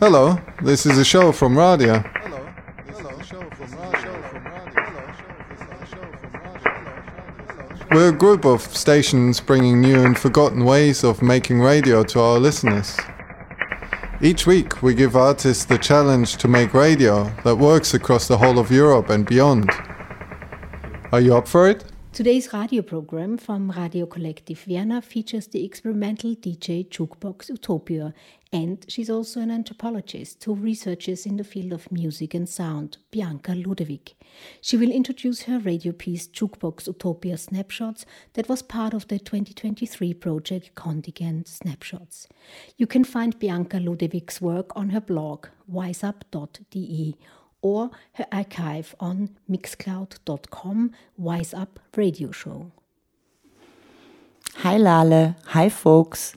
Hello, this is a show from Radia. We're a group of stations bringing new and forgotten ways of making radio to our listeners. Each week, we give artists the challenge to make radio that works across the whole of Europe and beyond. Are you up for it? Today's radio program from Radio Collective Vienna features the experimental DJ Jukebox Utopia, and she's also an anthropologist who researches in the field of music and sound, Bianca Ludewig. She will introduce her radio piece Jukebox Utopia Snapshots that was part of the 2023 project Contingent Snapshots. You can find Bianca Ludewig's work on her blog wiseup.de or her archive on mixcloud.com Wise Up Radio Show. Hi Lale, hi folks.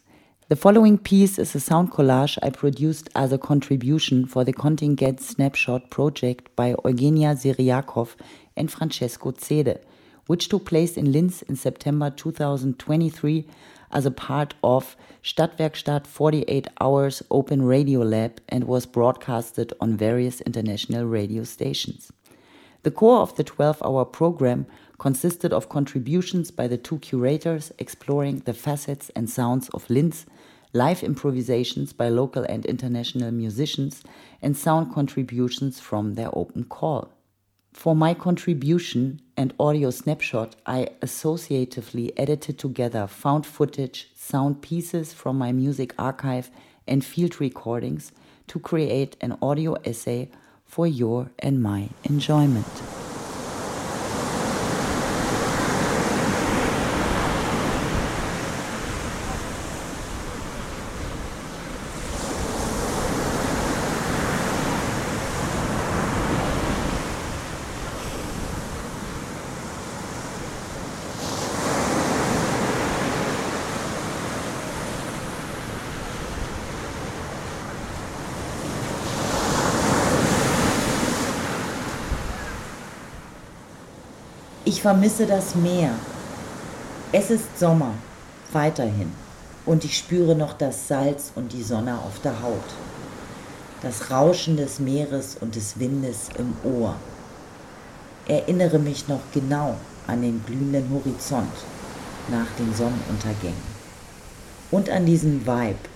The following piece is a sound collage I produced as a contribution for the Contingent Snapshot project by Eugenia Syriakov and Francesco Zede, which took place in Linz in September 2023 as a part of Stadtwerkstatt 48 Hours Open Radio Lab and was broadcasted on various international radio stations. The core of the 12 hour program consisted of contributions by the two curators exploring the facets and sounds of Linz, live improvisations by local and international musicians, and sound contributions from their open call. For my contribution and audio snapshot, I associatively edited together found footage, sound pieces from my music archive, and field recordings to create an audio essay for your and my enjoyment. Vermisse das Meer. Es ist Sommer, weiterhin, und ich spüre noch das Salz und die Sonne auf der Haut. Das Rauschen des Meeres und des Windes im Ohr. Erinnere mich noch genau an den glühenden Horizont nach den Sonnenuntergängen. Und an diesen Vibe,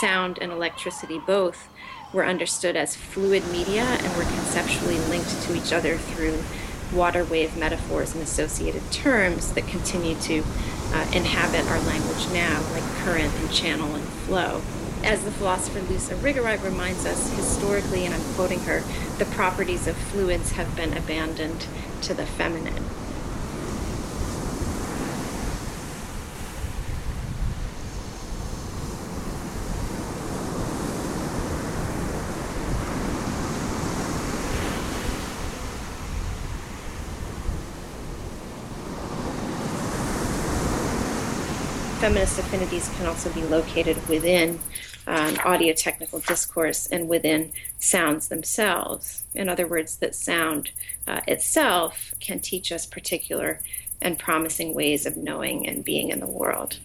sound and electricity both were understood as fluid media and were conceptually linked to each other through water wave metaphors and associated terms that continue to uh, inhabit our language now, like current and channel and flow. As the philosopher Luce Irigaray reminds us, historically, and I'm quoting her, the properties of fluids have been abandoned to the feminine. Feminist affinities can also be located within um, audio technical discourse and within sounds themselves. In other words, that sound uh, itself can teach us particular and promising ways of knowing and being in the world.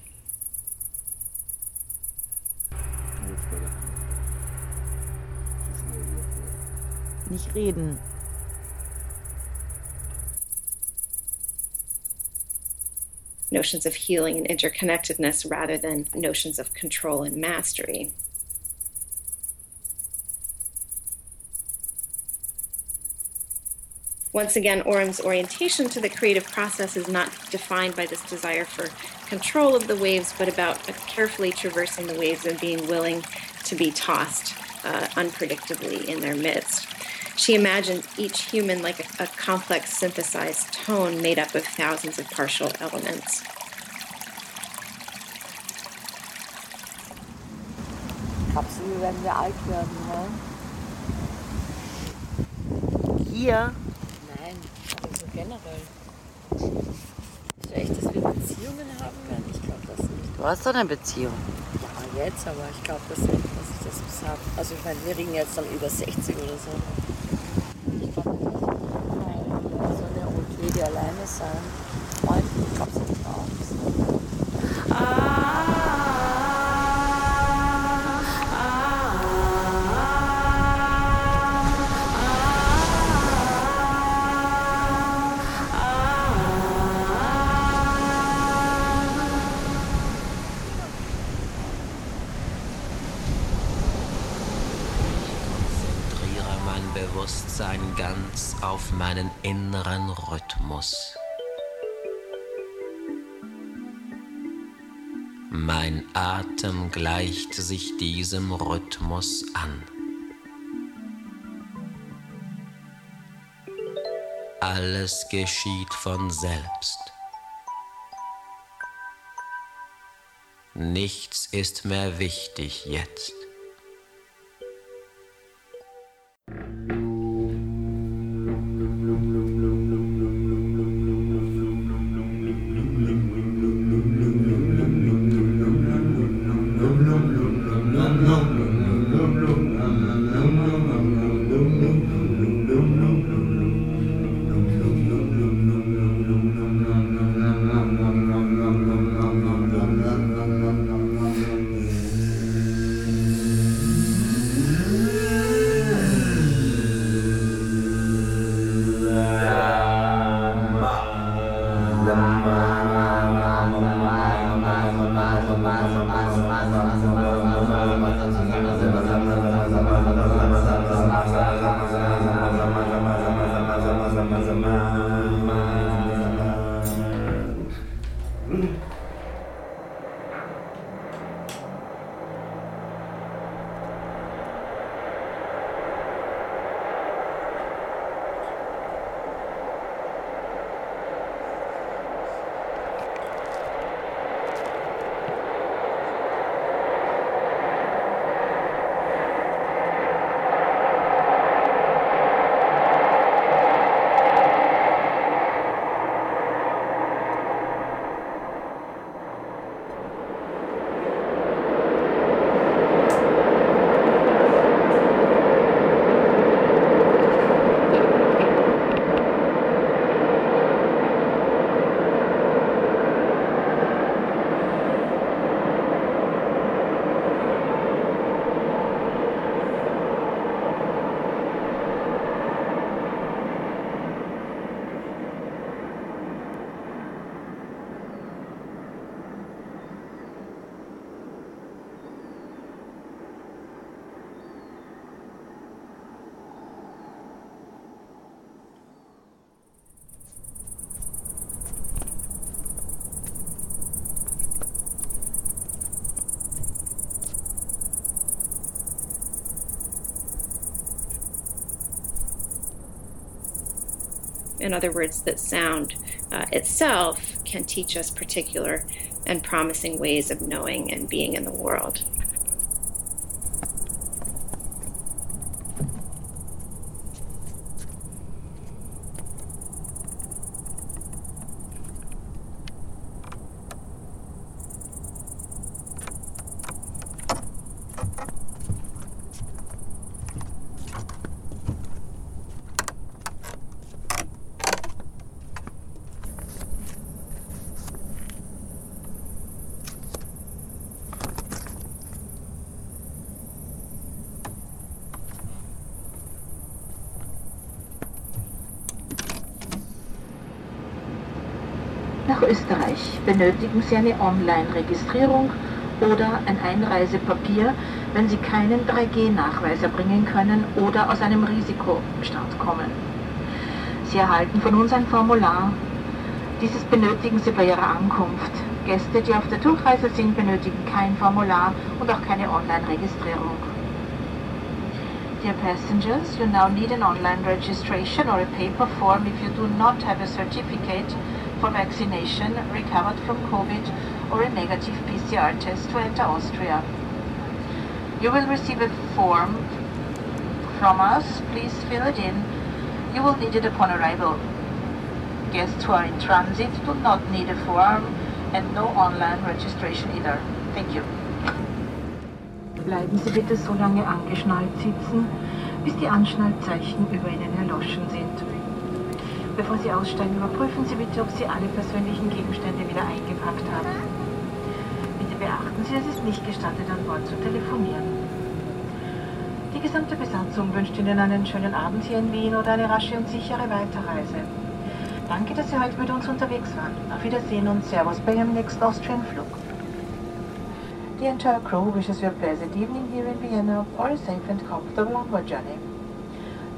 Nicht reden. Notions of healing and interconnectedness rather than notions of control and mastery. Once again, Oram's orientation to the creative process is not defined by this desire for control of the waves, but about carefully traversing the waves and being willing to be tossed uh, unpredictably in their midst. She imagined each human like a, a complex synthesized tone made up of thousands of partial elements. Kapsel werden wir alt werden, ne? Hier Nein, aber so generell. Ist ja echt, dass wir Beziehungen haben werden? Ich glaube das nicht. Du hast doch eine Beziehung. Ja, jetzt, aber ich glaube das nicht, dass ich das bis habe. Also ich meine, wir reden jetzt dann über 60 oder so. Also eine OT, die alleine sein. Inneren Rhythmus. Mein Atem gleicht sich diesem Rhythmus an. Alles geschieht von selbst. Nichts ist mehr wichtig jetzt. In other words, that sound uh, itself can teach us particular and promising ways of knowing and being in the world. Benötigen Sie eine Online-Registrierung oder ein Einreisepapier, wenn Sie keinen 3G-Nachweis erbringen können oder aus einem Risikostaat kommen. Sie erhalten von uns ein Formular. Dieses benötigen Sie bei Ihrer Ankunft. Gäste, die auf der Durchreise sind, benötigen kein Formular und auch keine Online-Registrierung. Dear passengers, you now need an online registration or a paper form if you do not have a certificate for vaccination, recovered from COVID, or a negative PCR test to enter Austria. You will receive a form from us. Please fill it in. You will need it upon arrival. Guests who are in transit do not need a form and no online registration either. Thank you. Bleiben Sie bitte so lange angeschnallt sitzen, bis die Anschnallzeichen über Ihnen erloschen sind. Bevor Sie aussteigen, überprüfen Sie bitte, ob Sie alle persönlichen Gegenstände wieder eingepackt haben. Bitte beachten Sie, es ist nicht gestattet, an Bord zu telefonieren. Die gesamte Besatzung wünscht Ihnen einen schönen Abend hier in Wien oder eine rasche und sichere Weiterreise. Danke, dass Sie heute mit uns unterwegs waren. Auf Wiedersehen und Servus bei Ihrem nächsten Austrian-Flug. The entire crew wishes you a pleasant evening here in Vienna or a safe and comfortable onward journey.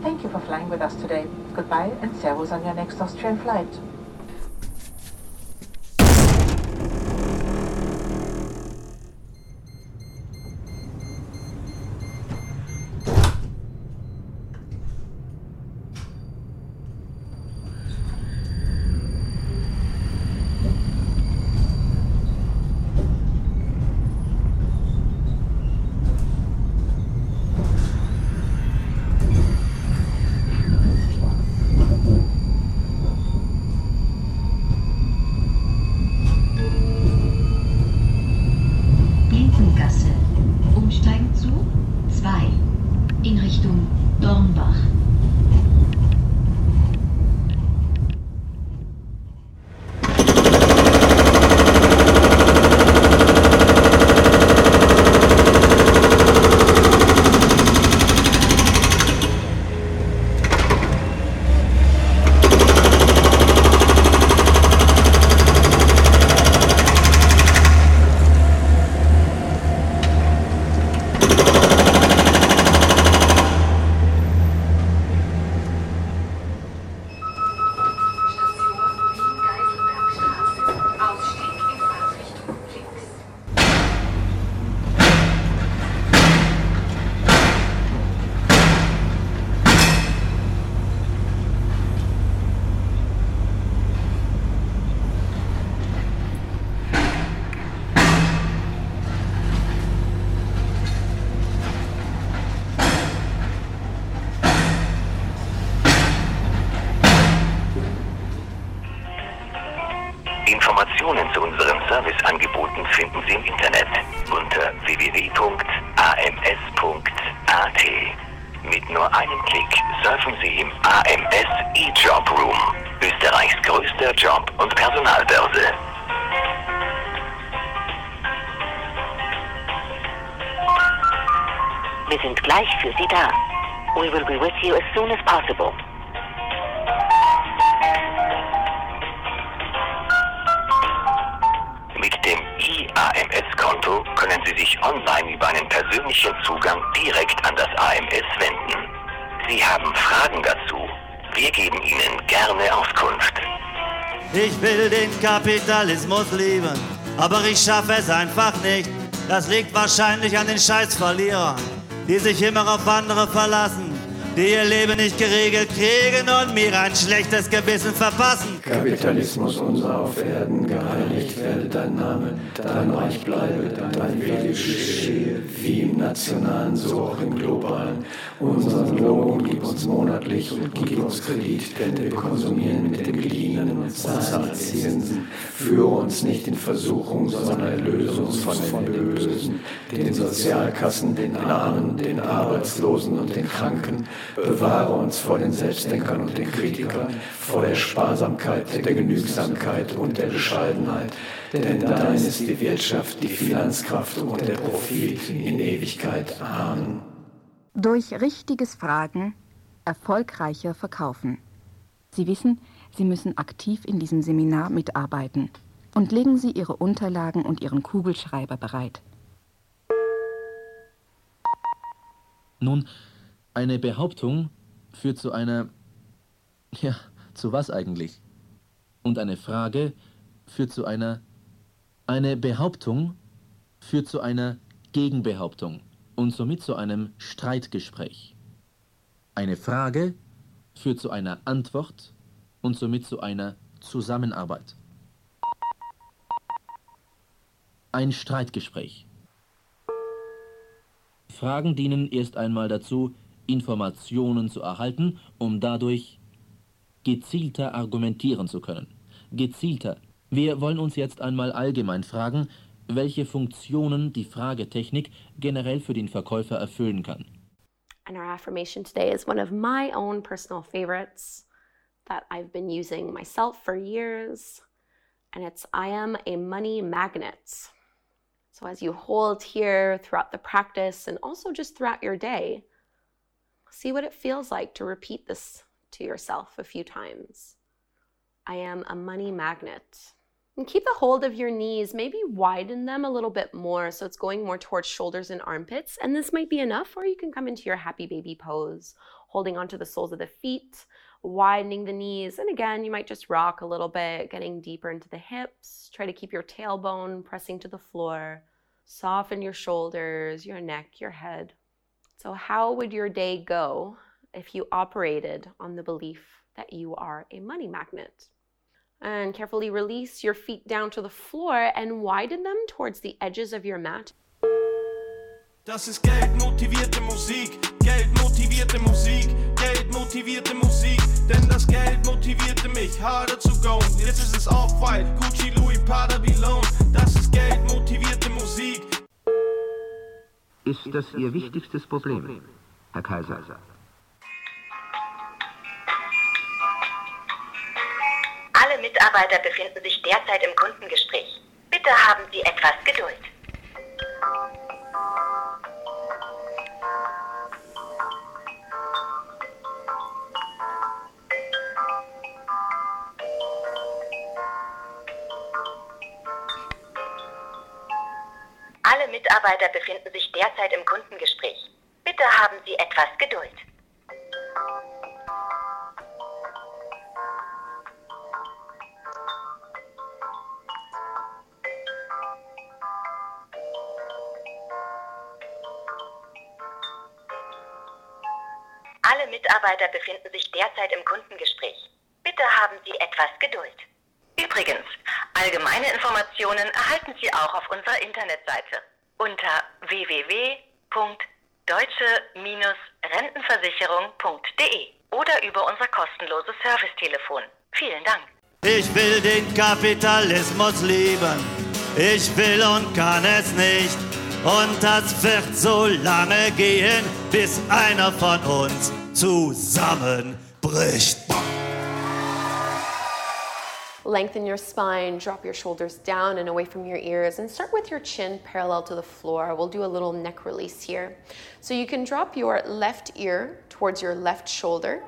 Thank you for flying with us today. Goodbye and servus on your next Austrian flight. Sich online über einen persönlichen Zugang direkt an das AMS wenden. Sie haben Fragen dazu. Wir geben Ihnen gerne Auskunft. Ich will den Kapitalismus lieben, aber ich schaffe es einfach nicht. Das liegt wahrscheinlich an den Scheißverlierern, die sich immer auf andere verlassen, die ihr Leben nicht geregelt kriegen und mir ein schlechtes Gewissen verpassen. Kapitalismus unser auf Erden, geheiligt werde dein Name, dein Reich bleibe, dein Wille geschehe, wie im nationalen, so auch im globalen. Unseren Lohn gib uns monatlich und gib uns Kredit, denn wir konsumieren mit den Geliehenen und zahlen Zinsen. Führe uns nicht in Versuchung, sondern erlöse uns von den Bösen, den Sozialkassen, den Armen, den Arbeitslosen und den Kranken. Bewahre uns vor den Selbstdenkern und den Kritikern, vor der Sparsamkeit, der Genügsamkeit und der Bescheidenheit. Denn dein ist die Wirtschaft, die Finanzkraft und der Profit in Ewigkeit. Amen. Durch richtiges Fragen erfolgreicher verkaufen. Sie wissen, Sie müssen aktiv in diesem Seminar mitarbeiten. Und legen Sie Ihre Unterlagen und Ihren Kugelschreiber bereit. Nun, eine Behauptung führt zu einer... Ja, zu was eigentlich? Und eine Frage führt zu einer... Eine Behauptung führt zu einer Gegenbehauptung und somit zu einem Streitgespräch. Eine Frage führt zu einer Antwort und somit zu einer Zusammenarbeit. Ein Streitgespräch. Fragen dienen erst einmal dazu, Informationen zu erhalten, um dadurch gezielter argumentieren zu können. Gezielter. Wir wollen uns jetzt einmal allgemein fragen, welche Funktionen die Fragetechnik generell für den Verkäufer erfüllen kann. And our affirmation today is one of my own personal favorites that I've been using myself for years. And it's I am a money magnet. So as you hold here throughout the practice and also just throughout your day, see what it feels like to repeat this to yourself a few times. I am a money magnet. And keep the hold of your knees, maybe widen them a little bit more so it's going more towards shoulders and armpits. And this might be enough, or you can come into your happy baby pose, holding onto the soles of the feet, widening the knees. And again, you might just rock a little bit, getting deeper into the hips. Try to keep your tailbone pressing to the floor. Soften your shoulders, your neck, your head. So, how would your day go if you operated on the belief that you are a money magnet? And carefully release your feet down to the floor and widen them towards the edges of your mat. Das ist geldmotivierte Musik, geldmotivierte Musik, geldmotivierte Musik. Denn das Geld motivierte mich, harder zu go. Jetzt ist es Off-White, Gucci, Louis, Prada, Villon. Das ist geldmotivierte Musik. Ist das Ihr wichtigstes Problem, Herr Kaiser? Alle Mitarbeiter befinden sich derzeit im Kundengespräch. Bitte haben Sie etwas Geduld. Alle Mitarbeiter befinden sich derzeit im Kundengespräch. Bitte haben Sie etwas Geduld. Mitarbeiter befinden sich derzeit im Kundengespräch. Bitte haben Sie etwas Geduld. Übrigens, allgemeine Informationen erhalten Sie auch auf unserer Internetseite unter www.deutsche-rentenversicherung.de oder über unser kostenloses Servicetelefon. Vielen Dank. Ich will den Kapitalismus lieben. Ich will und kann es nicht. Und das wird so lange gehen, bis einer von uns zusammenbricht. Lengthen your spine, drop your shoulders down and away from your ears, and start with your chin parallel to the floor. We'll do a little neck release here. So you can drop your left ear towards your left shoulder.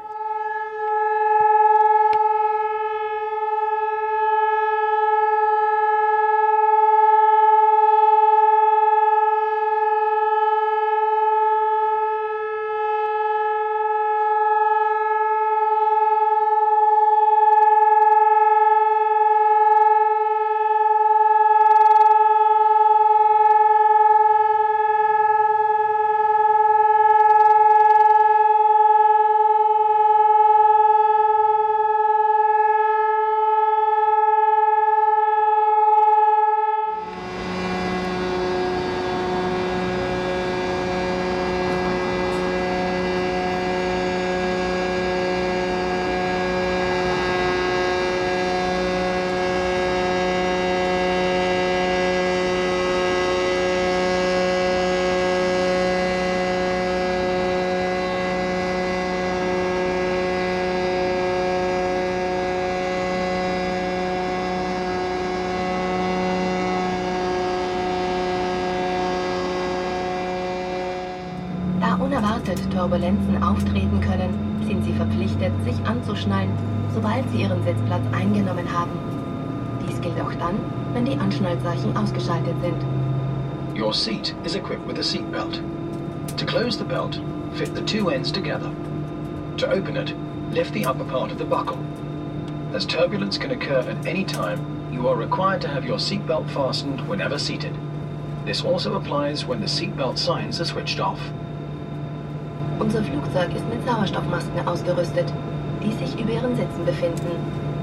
Turbulenzen auftreten können, sind Sie verpflichtet, sich anzuschnallen, sobald sie ihren Sitzplatz eingenommen haben. Dies gilt auch dann, wenn die Anschnallzeichen ausgeschaltet sind. Your seat is equipped with a seat belt. To close the belt, fit the two ends together. To open it, lift the upper part of the buckle. As turbulence can occur at any time, you are required to have your seatbelt fastened whenever seated. This also applies when the seatbelt signs are switched off. Unser Flugzeug ist mit Sauerstoffmasken ausgerüstet, die sich über ihren Sitzen befinden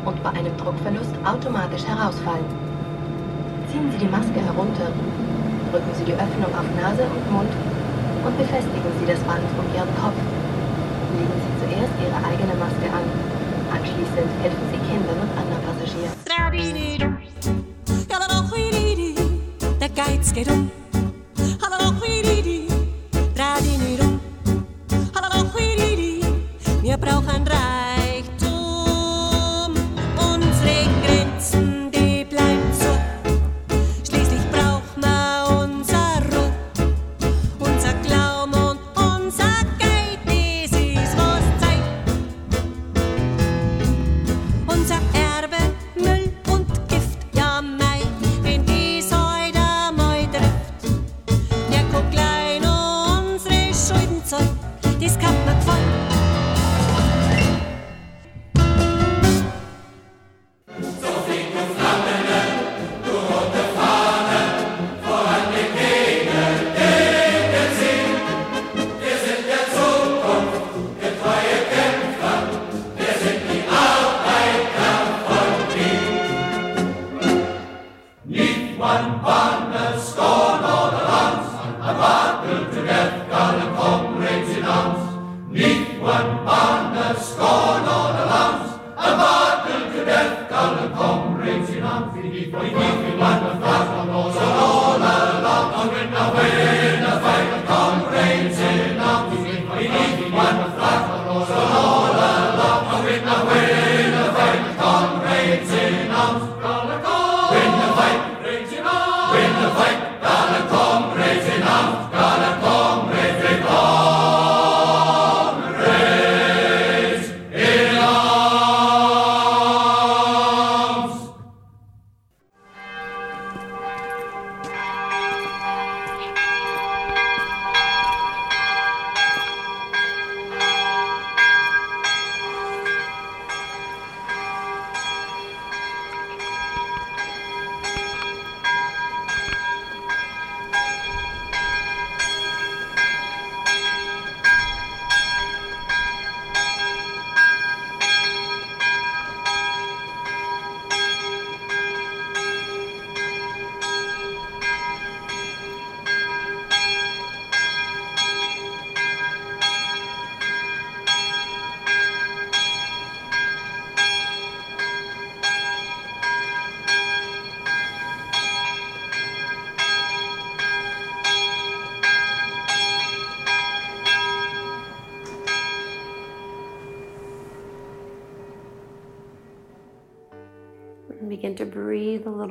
und bei einem Druckverlust automatisch herausfallen. Ziehen Sie die Maske herunter, drücken Sie die Öffnung auf Nase und Mund und befestigen Sie das Band um Ihren Kopf. Legen Sie zuerst Ihre eigene Maske an. Anschließend helfen Sie Kindern und anderen Passagieren. Der Geiz geht um.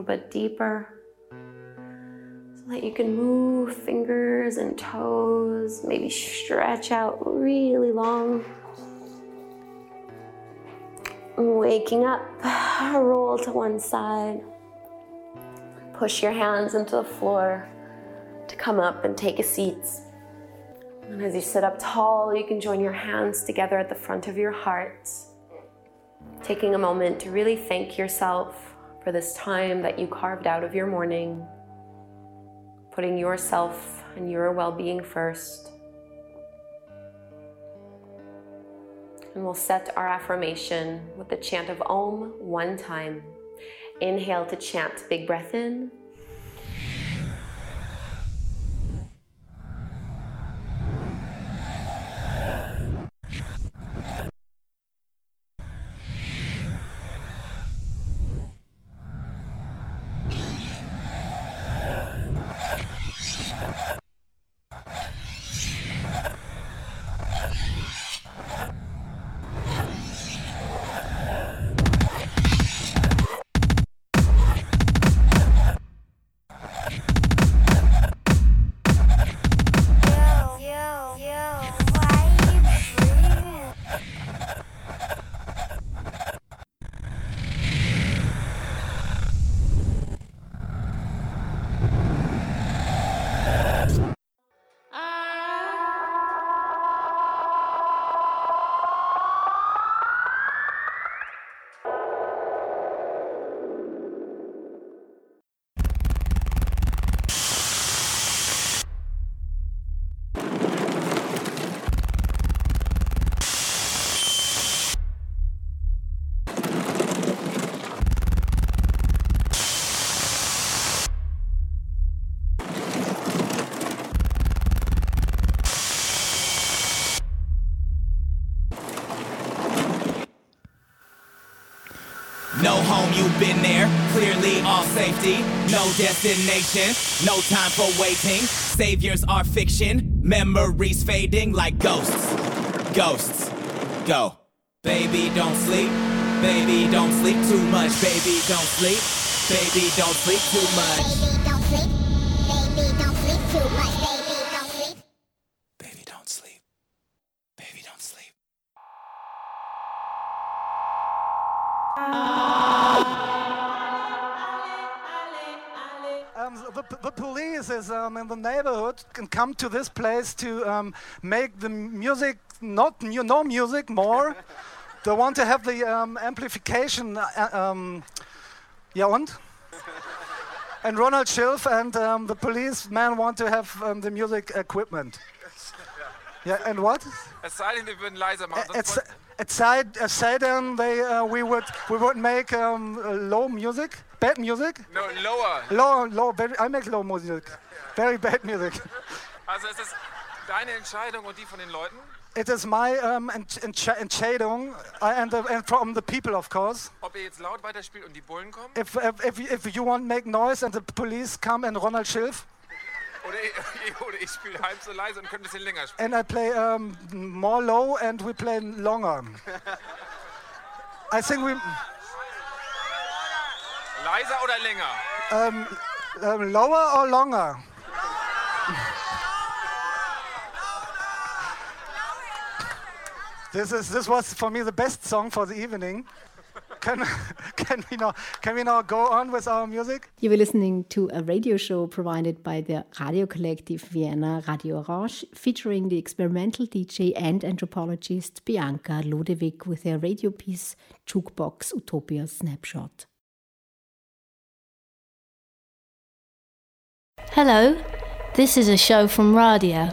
Bit deeper so that you can move fingers and toes, maybe stretch out really long. Waking up, roll to one side, push your hands into the floor to come up and take a seat. And as you sit up tall, you can join your hands together at the front of your heart taking a moment to really thank yourself for this time that you carved out of your morning, putting yourself and your well being first. And we'll set our affirmation with the chant of Om one time. Inhale to chant, big breath in. Been there. Clearly all safety. No destination. No time for waiting. Saviors are fiction. Memories fading like ghosts. Ghosts. Go. Baby, don't sleep. Baby, don't sleep too much. Baby, don't sleep. Baby, don't sleep too much. Baby, don't sleep. Baby, don't sleep too much. Baby, the, the police is um, in the neighborhood can come to this place to um, make the music not mu- no music more. they want to have the um, amplification. Uh, um, ja und? and Ronald Schilf and um, the policeman want to have um, the music equipment. Yeah, and what? Es sei denn, wir würden leiser machen. It said um, they, uh, we would we would make um, low music, bad music. No, lower. Low, low, very, I make low music, very bad music. Also es ist deine Entscheidung und die von den Leuten. It is my um, Ent- Entsch- Entscheidung uh, and, the, and from the people, of course. Ob ihr jetzt laut weiterspielt und die Bullen kommen If, if, if, you- if you want to make noise and the police come and Ronald Schilf oder ich, oder ich spiele halb so leise und könnt ein bisschen länger spielen. and I play um, more low and we play longer. I think we Leiser oder länger? um, um, lower or longer. This is this was for me the best song for the evening. Can, can we now can we now go on with our music? You were listening to a radio show provided by the Radio Collective Vienna Radia Orange, featuring the experimental DJ and anthropologist Bianca Ludewig with their radio piece Jukebox Utopia Snapshot. Hello, this is a show from Radio.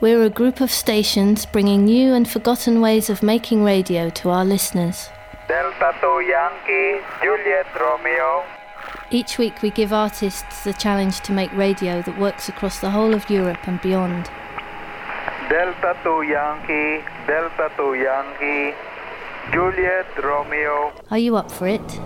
We're a group of stations bringing new and forgotten ways of making radio to our listeners. Delta 2 Yankee, Juliet Romeo. Each week we give artists the challenge to make radio that works across the whole of Europe and beyond. Delta 2 Yankee, Delta 2 Yankee, Juliet Romeo. Are you up for it?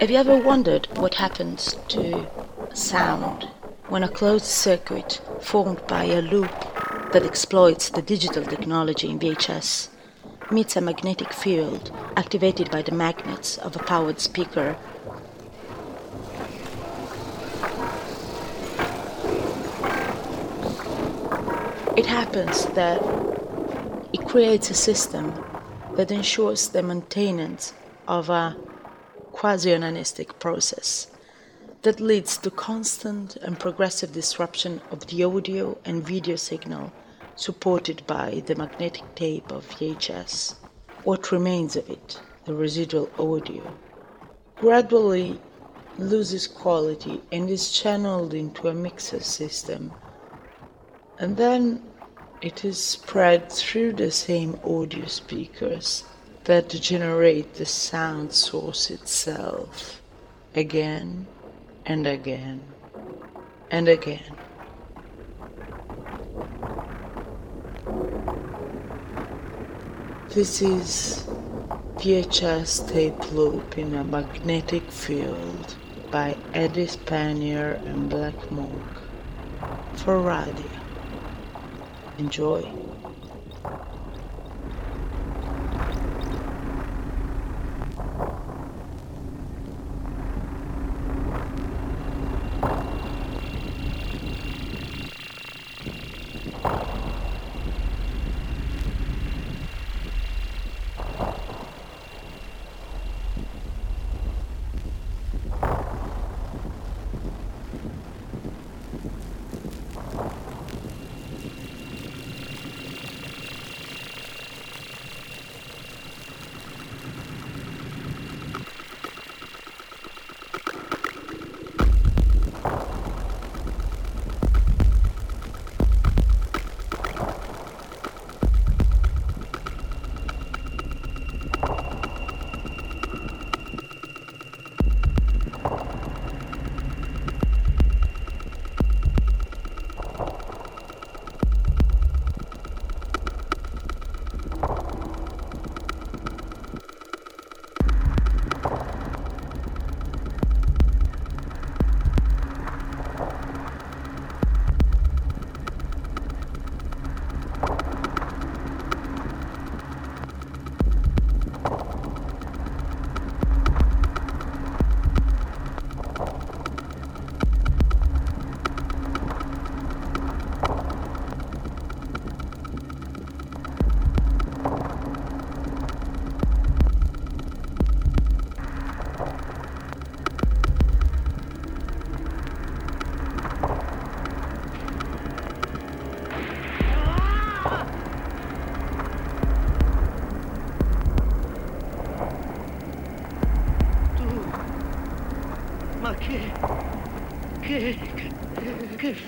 Have you ever wondered what happens to sound when a closed circuit formed by a loop that exploits the digital technology in VHS meets a magnetic field activated by the magnets of a powered speaker? It happens that it creates a system that ensures the maintenance of a quasi-onanistic process that leads to constant and progressive disruption of the audio and video signal supported by the magnetic tape of VHS. What remains of it, the residual audio, gradually loses quality and is channeled into a mixer system. And then it is spread through the same audio speakers that generate the sound source itself again and again and again. This is VHS tape loop in a magnetic field by Eddie Spanier and Black Monk for Radia. Enjoy.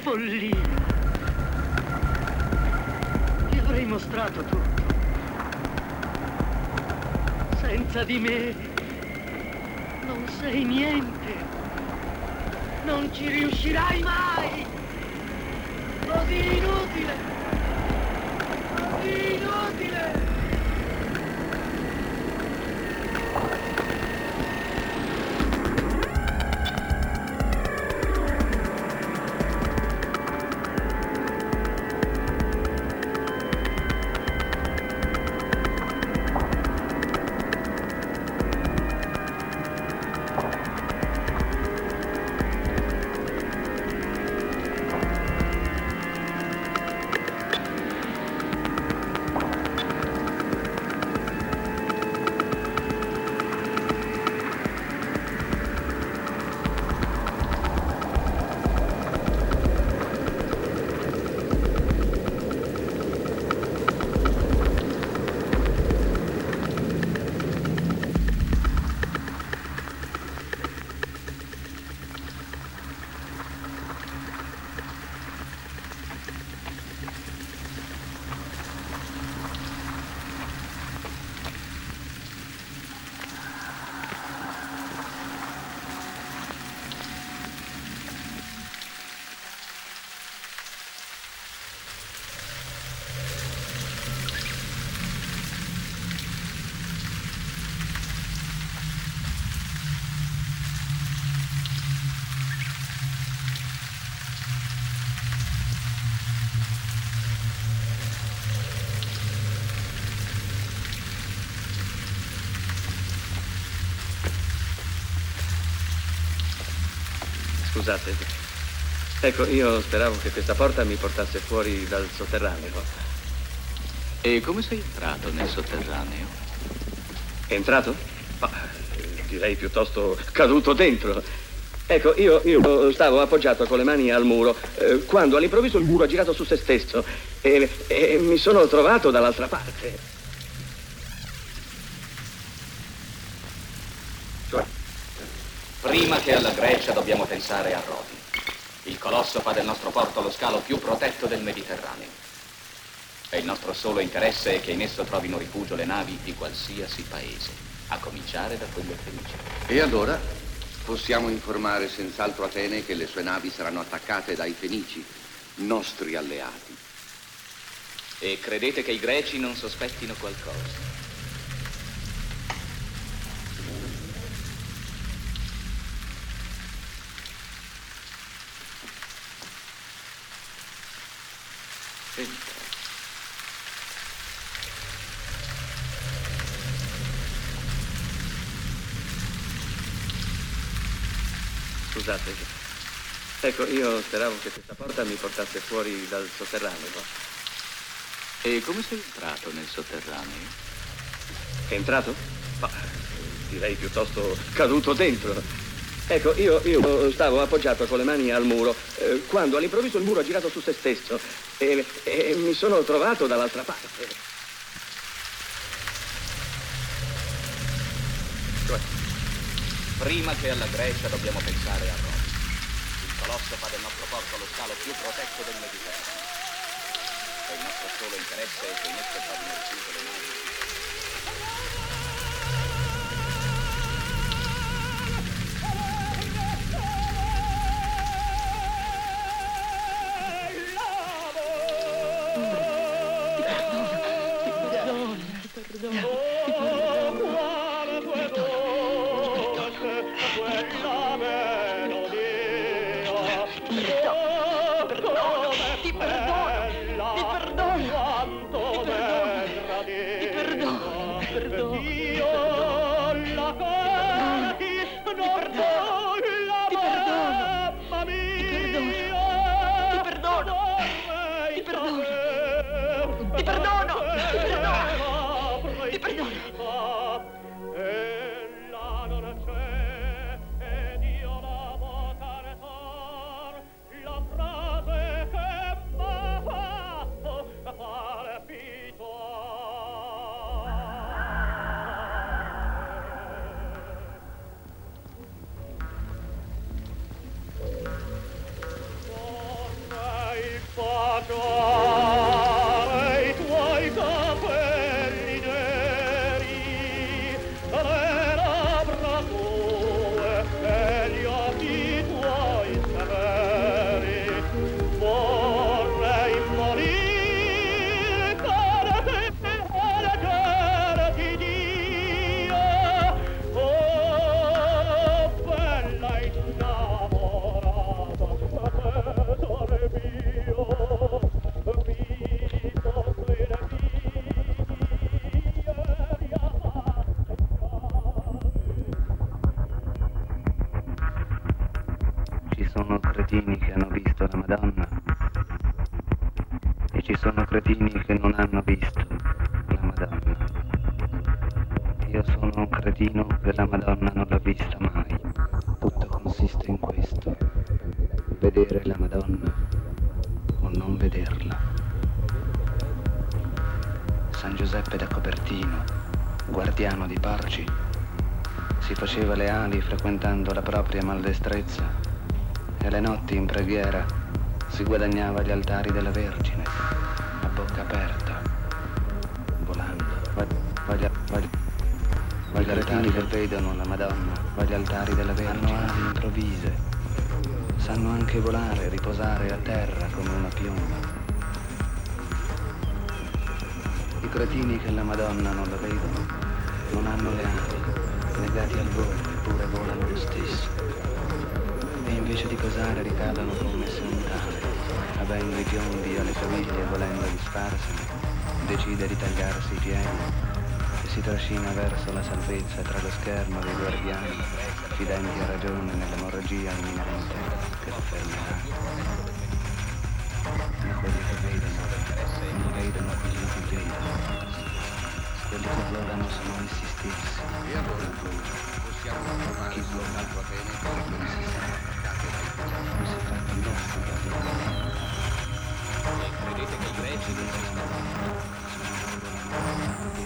Follia! Ti avrei mostrato tutto. Senza di me non sei niente. Non ci riuscirai mai. Così inutile. Scusate. Ecco, io speravo che questa porta mi portasse fuori dal sotterraneo. E come sei entrato nel sotterraneo? Entrato? Ma, direi piuttosto caduto dentro. Ecco, io, io stavo appoggiato con le mani al muro eh, quando all'improvviso il muro ha girato su se stesso e, e mi sono trovato dall'altra parte. Prima che alla Grecia dobbiamo pensare a Rodi. Il colosso fa del nostro porto lo scalo più protetto del Mediterraneo. E il nostro solo interesse è che in esso trovino rifugio le navi di qualsiasi paese, a cominciare da quelle fenicie. E allora possiamo informare senz'altro Atene che le sue navi saranno attaccate dai Fenici, nostri alleati. E credete che i greci non sospettino qualcosa? Scusate. Ecco, io speravo che questa porta mi portasse fuori dal sotterraneo. E come sei entrato nel sotterraneo? È entrato? Ma, direi piuttosto caduto dentro. Ecco, io, io stavo appoggiato con le mani al muro eh, quando all'improvviso il muro ha girato su se stesso e, e mi sono trovato dall'altra parte. Prima che alla Grecia dobbiamo pensare a Roma. Il colosso fa del nostro porto lo scalo più protetto del Mediterraneo. E il nostro solo interesse è che in esso rifugio le navi. Ti perdono, adore. Frequentando la propria maldestrezza e le notti in preghiera si guadagnava gli altari della Vergine, a bocca aperta, volando. Voglio, voglio, voglio altari che vedono la Madonna, voglio altari della Vergine, hanno ali improvvise, sanno anche volare, riposare a terra come una piuma. I cretini che la Madonna non la vedono non hanno le ali, legati al volo eppure volano lo stesso. E invece di posare ricadono come se un tale, avendo i piombi alle caviglie e volendo disfarsene, decide di tagliarsi i piedi e si trascina verso la salvezza tra lo schermo dei guardiani, fidenti a ragione nell'emorragia imminente che lo fermerà. Ma quelli che vedono non vedono quelli che vedono. Quelli che volevano sono insistirsi. E allora possiamo trovare su un altro bene che non si sarà attaccato dai piani. Non si tratta nostro da E credete che i greci non si? Sono loro la loro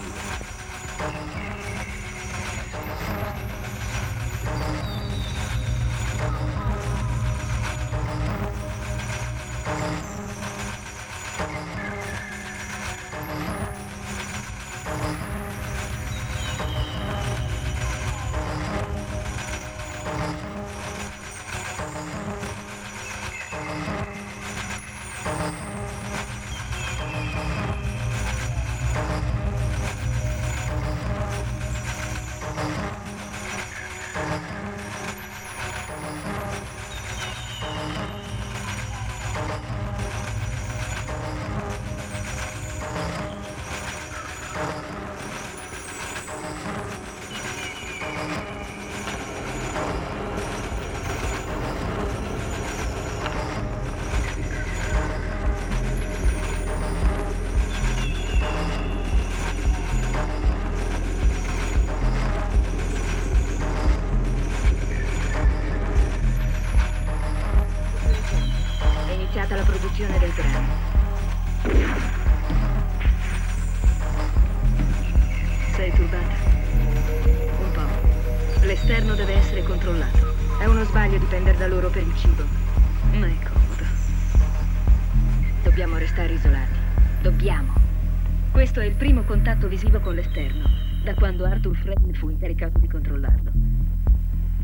visivo con l'esterno, da quando Arthur Frame fu incaricato di controllarlo.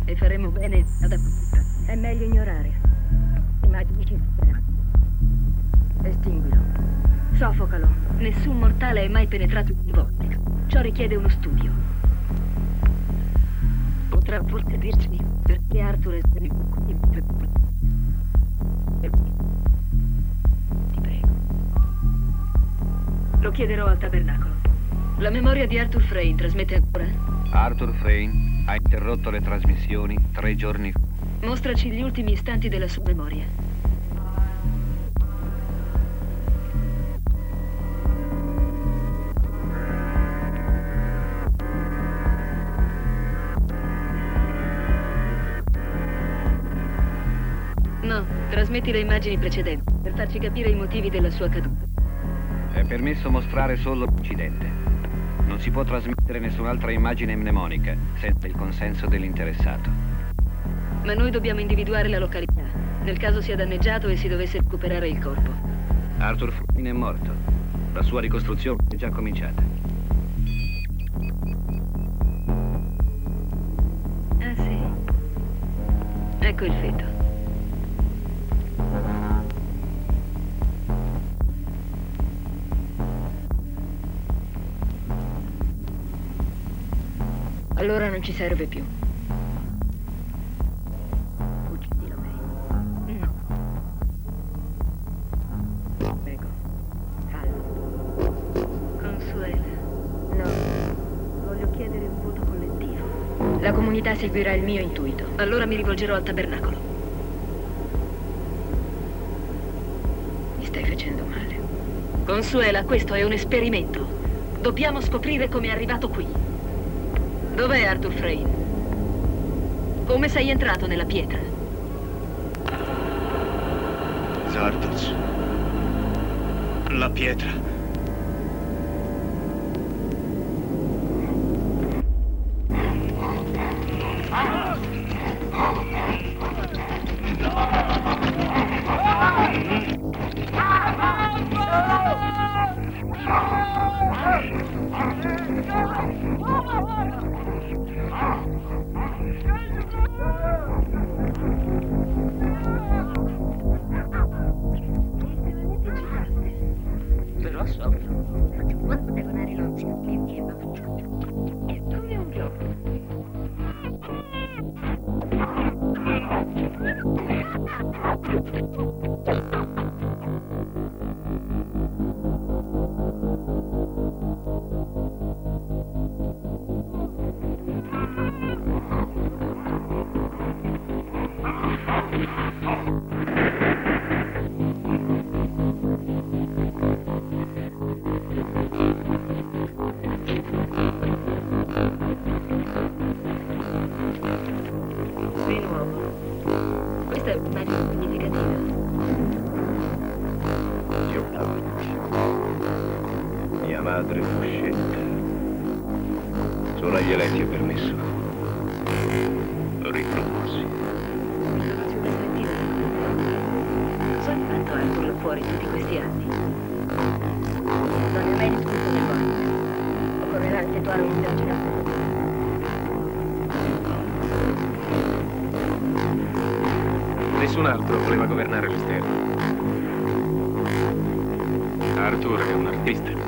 E faremo bene ad approfittare. È meglio ignorare. Immagini città. Estinguilo. Soffocalo. Nessun mortale è mai penetrato in un vortex. Ciò richiede uno studio. Potrà forse dirci perché Arthur è venuto qui Ti prego. Lo chiederò al tabernacolo. La memoria di Arthur Frayne trasmette ancora? Arthur Frayne ha interrotto le trasmissioni tre giorni fa. Mostraci gli ultimi istanti della sua memoria. No, trasmetti le immagini precedenti per farci capire i motivi della sua caduta. È permesso mostrare solo l'incidente. Non si può trasmettere nessun'altra immagine mnemonica senza il consenso dell'interessato. Ma noi dobbiamo individuare la località, nel caso sia danneggiato e si dovesse recuperare il corpo. Arthur Flynn è morto. La sua ricostruzione è già cominciata. Ah sì. Ecco il feto. Allora non ci serve più. Uccidilo, May. No. Prego. Calma. Consuela. No. Voglio chiedere un voto collettivo. La comunità seguirà il mio intuito. Allora mi rivolgerò al tabernacolo. Mi stai facendo male. Consuela, questo è un esperimento. Dobbiamo scoprire come è arrivato qui. Dov'è Arthur Frayne? Come sei entrato nella pietra? Zardoz. La pietra. Eletti è permesso. Riprodursi. Soluzione effettiva. Cosa hai fatto Arthur fuori tutti questi anni? Non hai mai discusso del morto. Occorrerà effettuare un'indagine a fondo. Nessun altro voleva governare l'esterno. Arthur è un artista.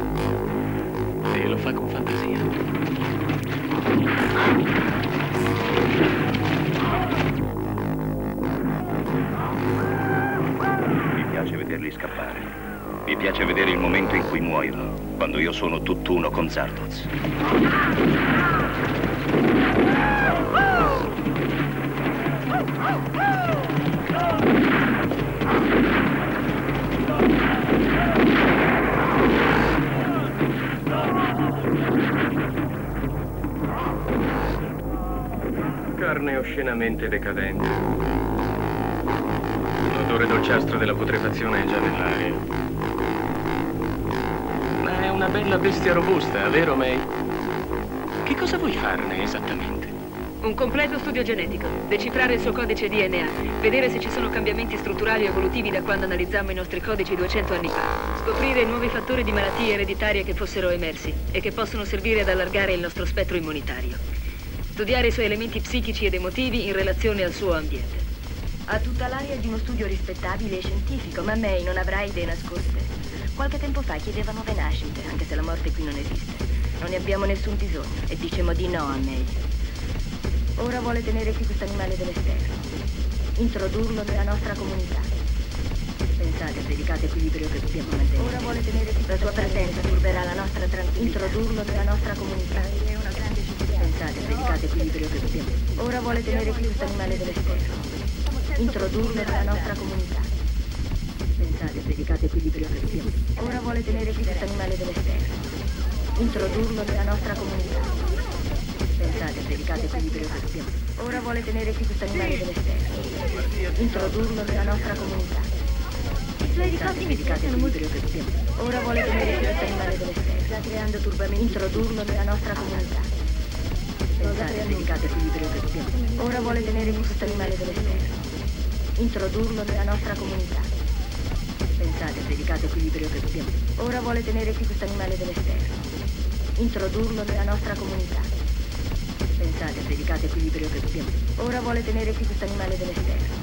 Muoiono, quando io sono tutt'uno con Zardoz. Carne oscenamente decadente. L'odore dolciastro della putrefazione è già nell'aria. Bella bestia robusta, vero May? Che cosa vuoi farne esattamente? Un completo studio genetico, decifrare il suo codice DNA, vedere se ci sono cambiamenti strutturali o evolutivi da quando analizzammo i nostri codici 200 anni fa, scoprire nuovi fattori di malattie ereditarie che fossero emersi e che possono servire ad allargare il nostro spettro immunitario, studiare i suoi elementi psichici ed emotivi in relazione al suo ambiente. Ha tutta l'aria di uno studio rispettabile e scientifico, ma May non avrà idee nascoste. Qualche tempo fa chiedeva nuove nascite, anche se la morte qui non esiste. Non ne abbiamo nessun bisogno e dicemmo di no a May. Ora vuole tenere qui questo animale dell'esterno. Introdurlo nella nostra comunità. Pensate al delicato equilibrio che dobbiamo mantenere. Ora vuole tenere qui la sua presenza turberà la nostra tranquillità. Introdurlo nella nostra comunità. È una grande Pensate al delicato equilibrio che dobbiamo. Ora vuole tenere qui questo animale dell'esterno. Introdurlo nella nostra comunità. Pensate al delicato equilibrio che dobbiamo. Ora vuole tenere qui questo animale dell'esterno. Introdurlo nella nostra comunità. Pensate al delicato equilibrio che dobbiamo. Ora vuole tenere qui questo animale dell'esterno. Introdurlo nella nostra comunità. Al delicato equilibrio che dobbiamo. Ora vuole tenere qui questo animale dell'esterno. Sta creando turbamenti. Introdurlo nella nostra comunità. Pensate al delicato equilibrio che dobbiamo. Ora vuole tenere qui questo animale dell'esterno. Introdurlo nella nostra comunità. Pensate al delicato equilibrio che dobbiamo. Ora vuole tenere qui questo animale dell'esterno. Introdurlo nella nostra comunità. Pensate al delicato equilibrio che dobbiamo. Ora vuole tenere qui questo animale dell'esterno.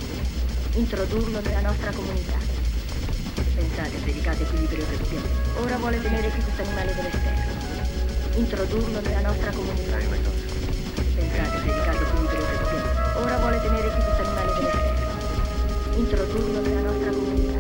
Introdurlo nella nostra comunità. Pensate al delicato equilibrio che dobbiamo. Ora vuole tenere qui questo animale dell'esterno. Introdurlo nella nostra comunità. Pensate al delicato equilibrio che dobbiamo. Ora vuole tenere qui questo animale dell'esterno. Introdurlo nella nostra comunità.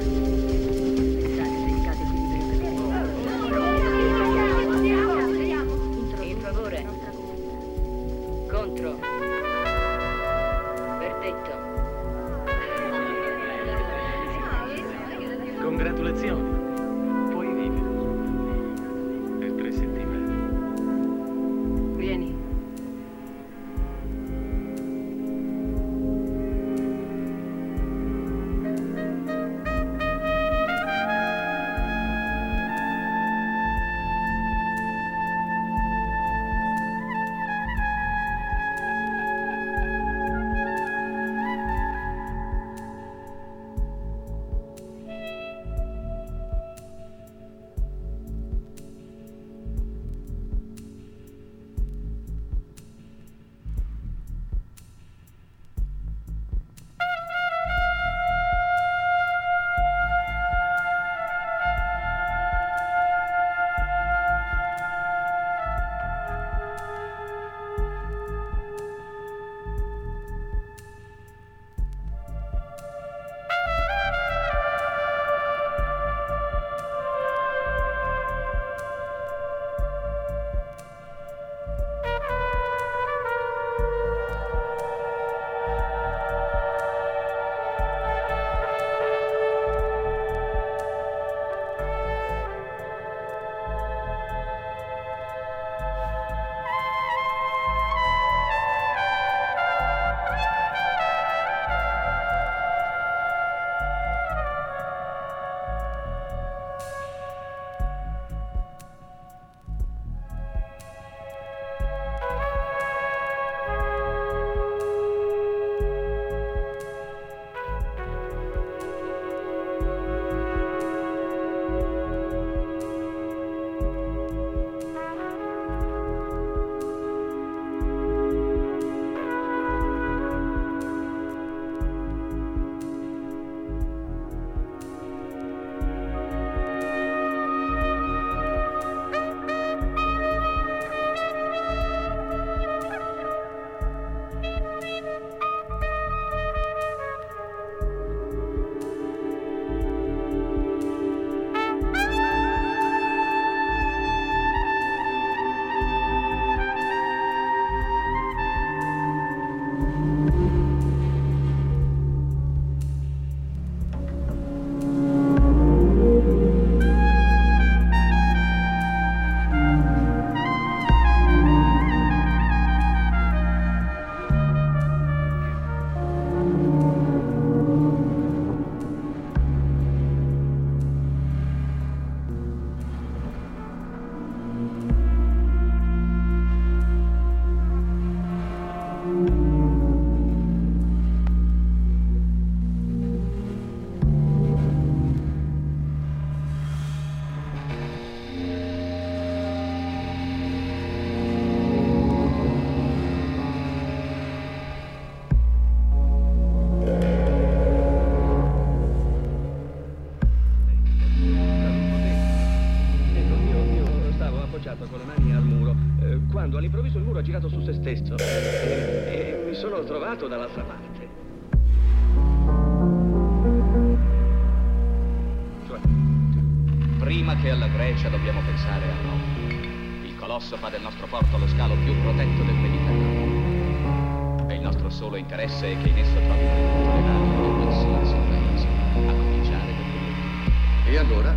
Interesse è che in esso trovino rifugio le navi di qualsiasi paese, a cominciare da quello E allora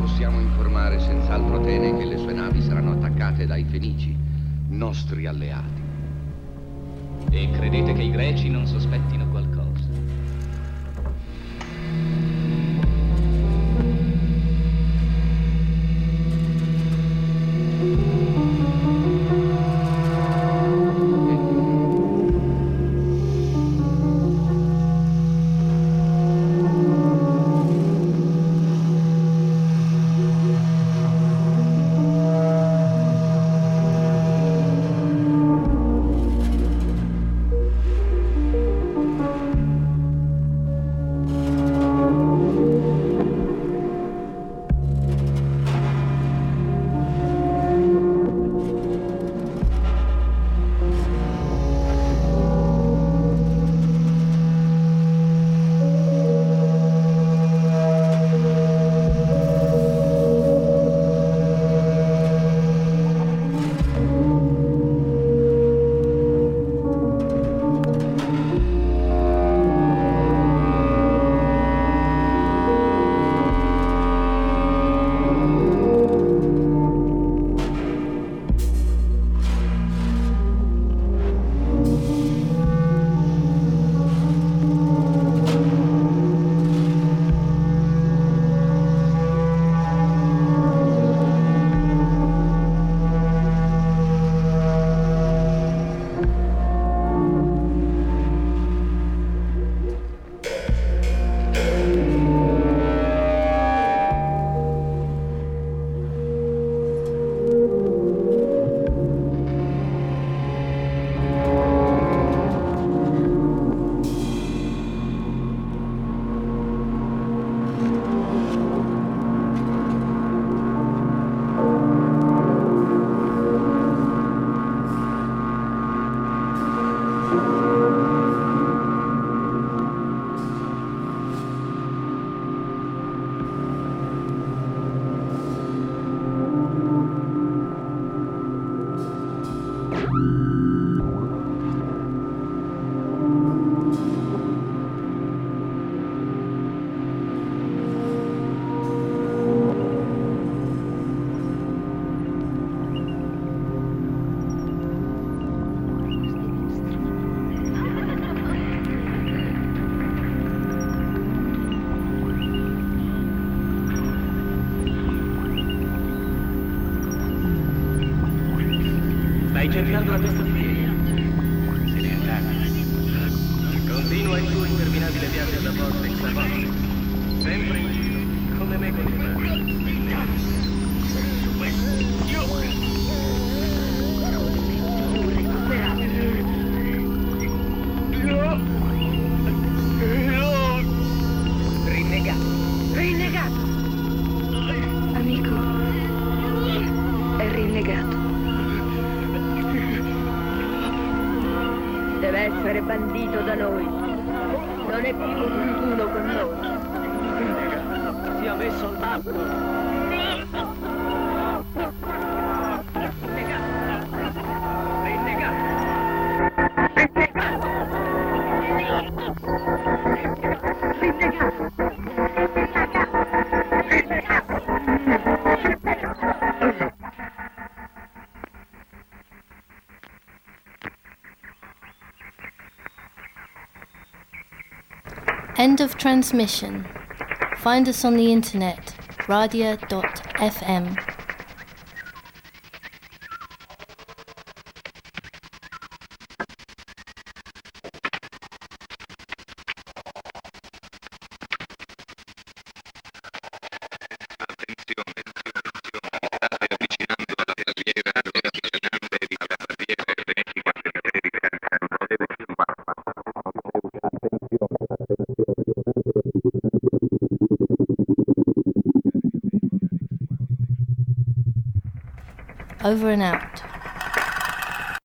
possiamo informare senz'altro Atene che le sue navi saranno attaccate dai Fenici, nostri alleati. E credete che i greci non sospettino qualcosa? Continua il tuo interminabile viaggio da porta in sapore. Sempre in giro, come me con il mare. Rinnegato. Rinnegato. Amico. È rinnegato. Deve essere bandito da noi è più ognuno con noi. messo in soldato. End of transmission. Find us on the internet, radia.fm. Over and out.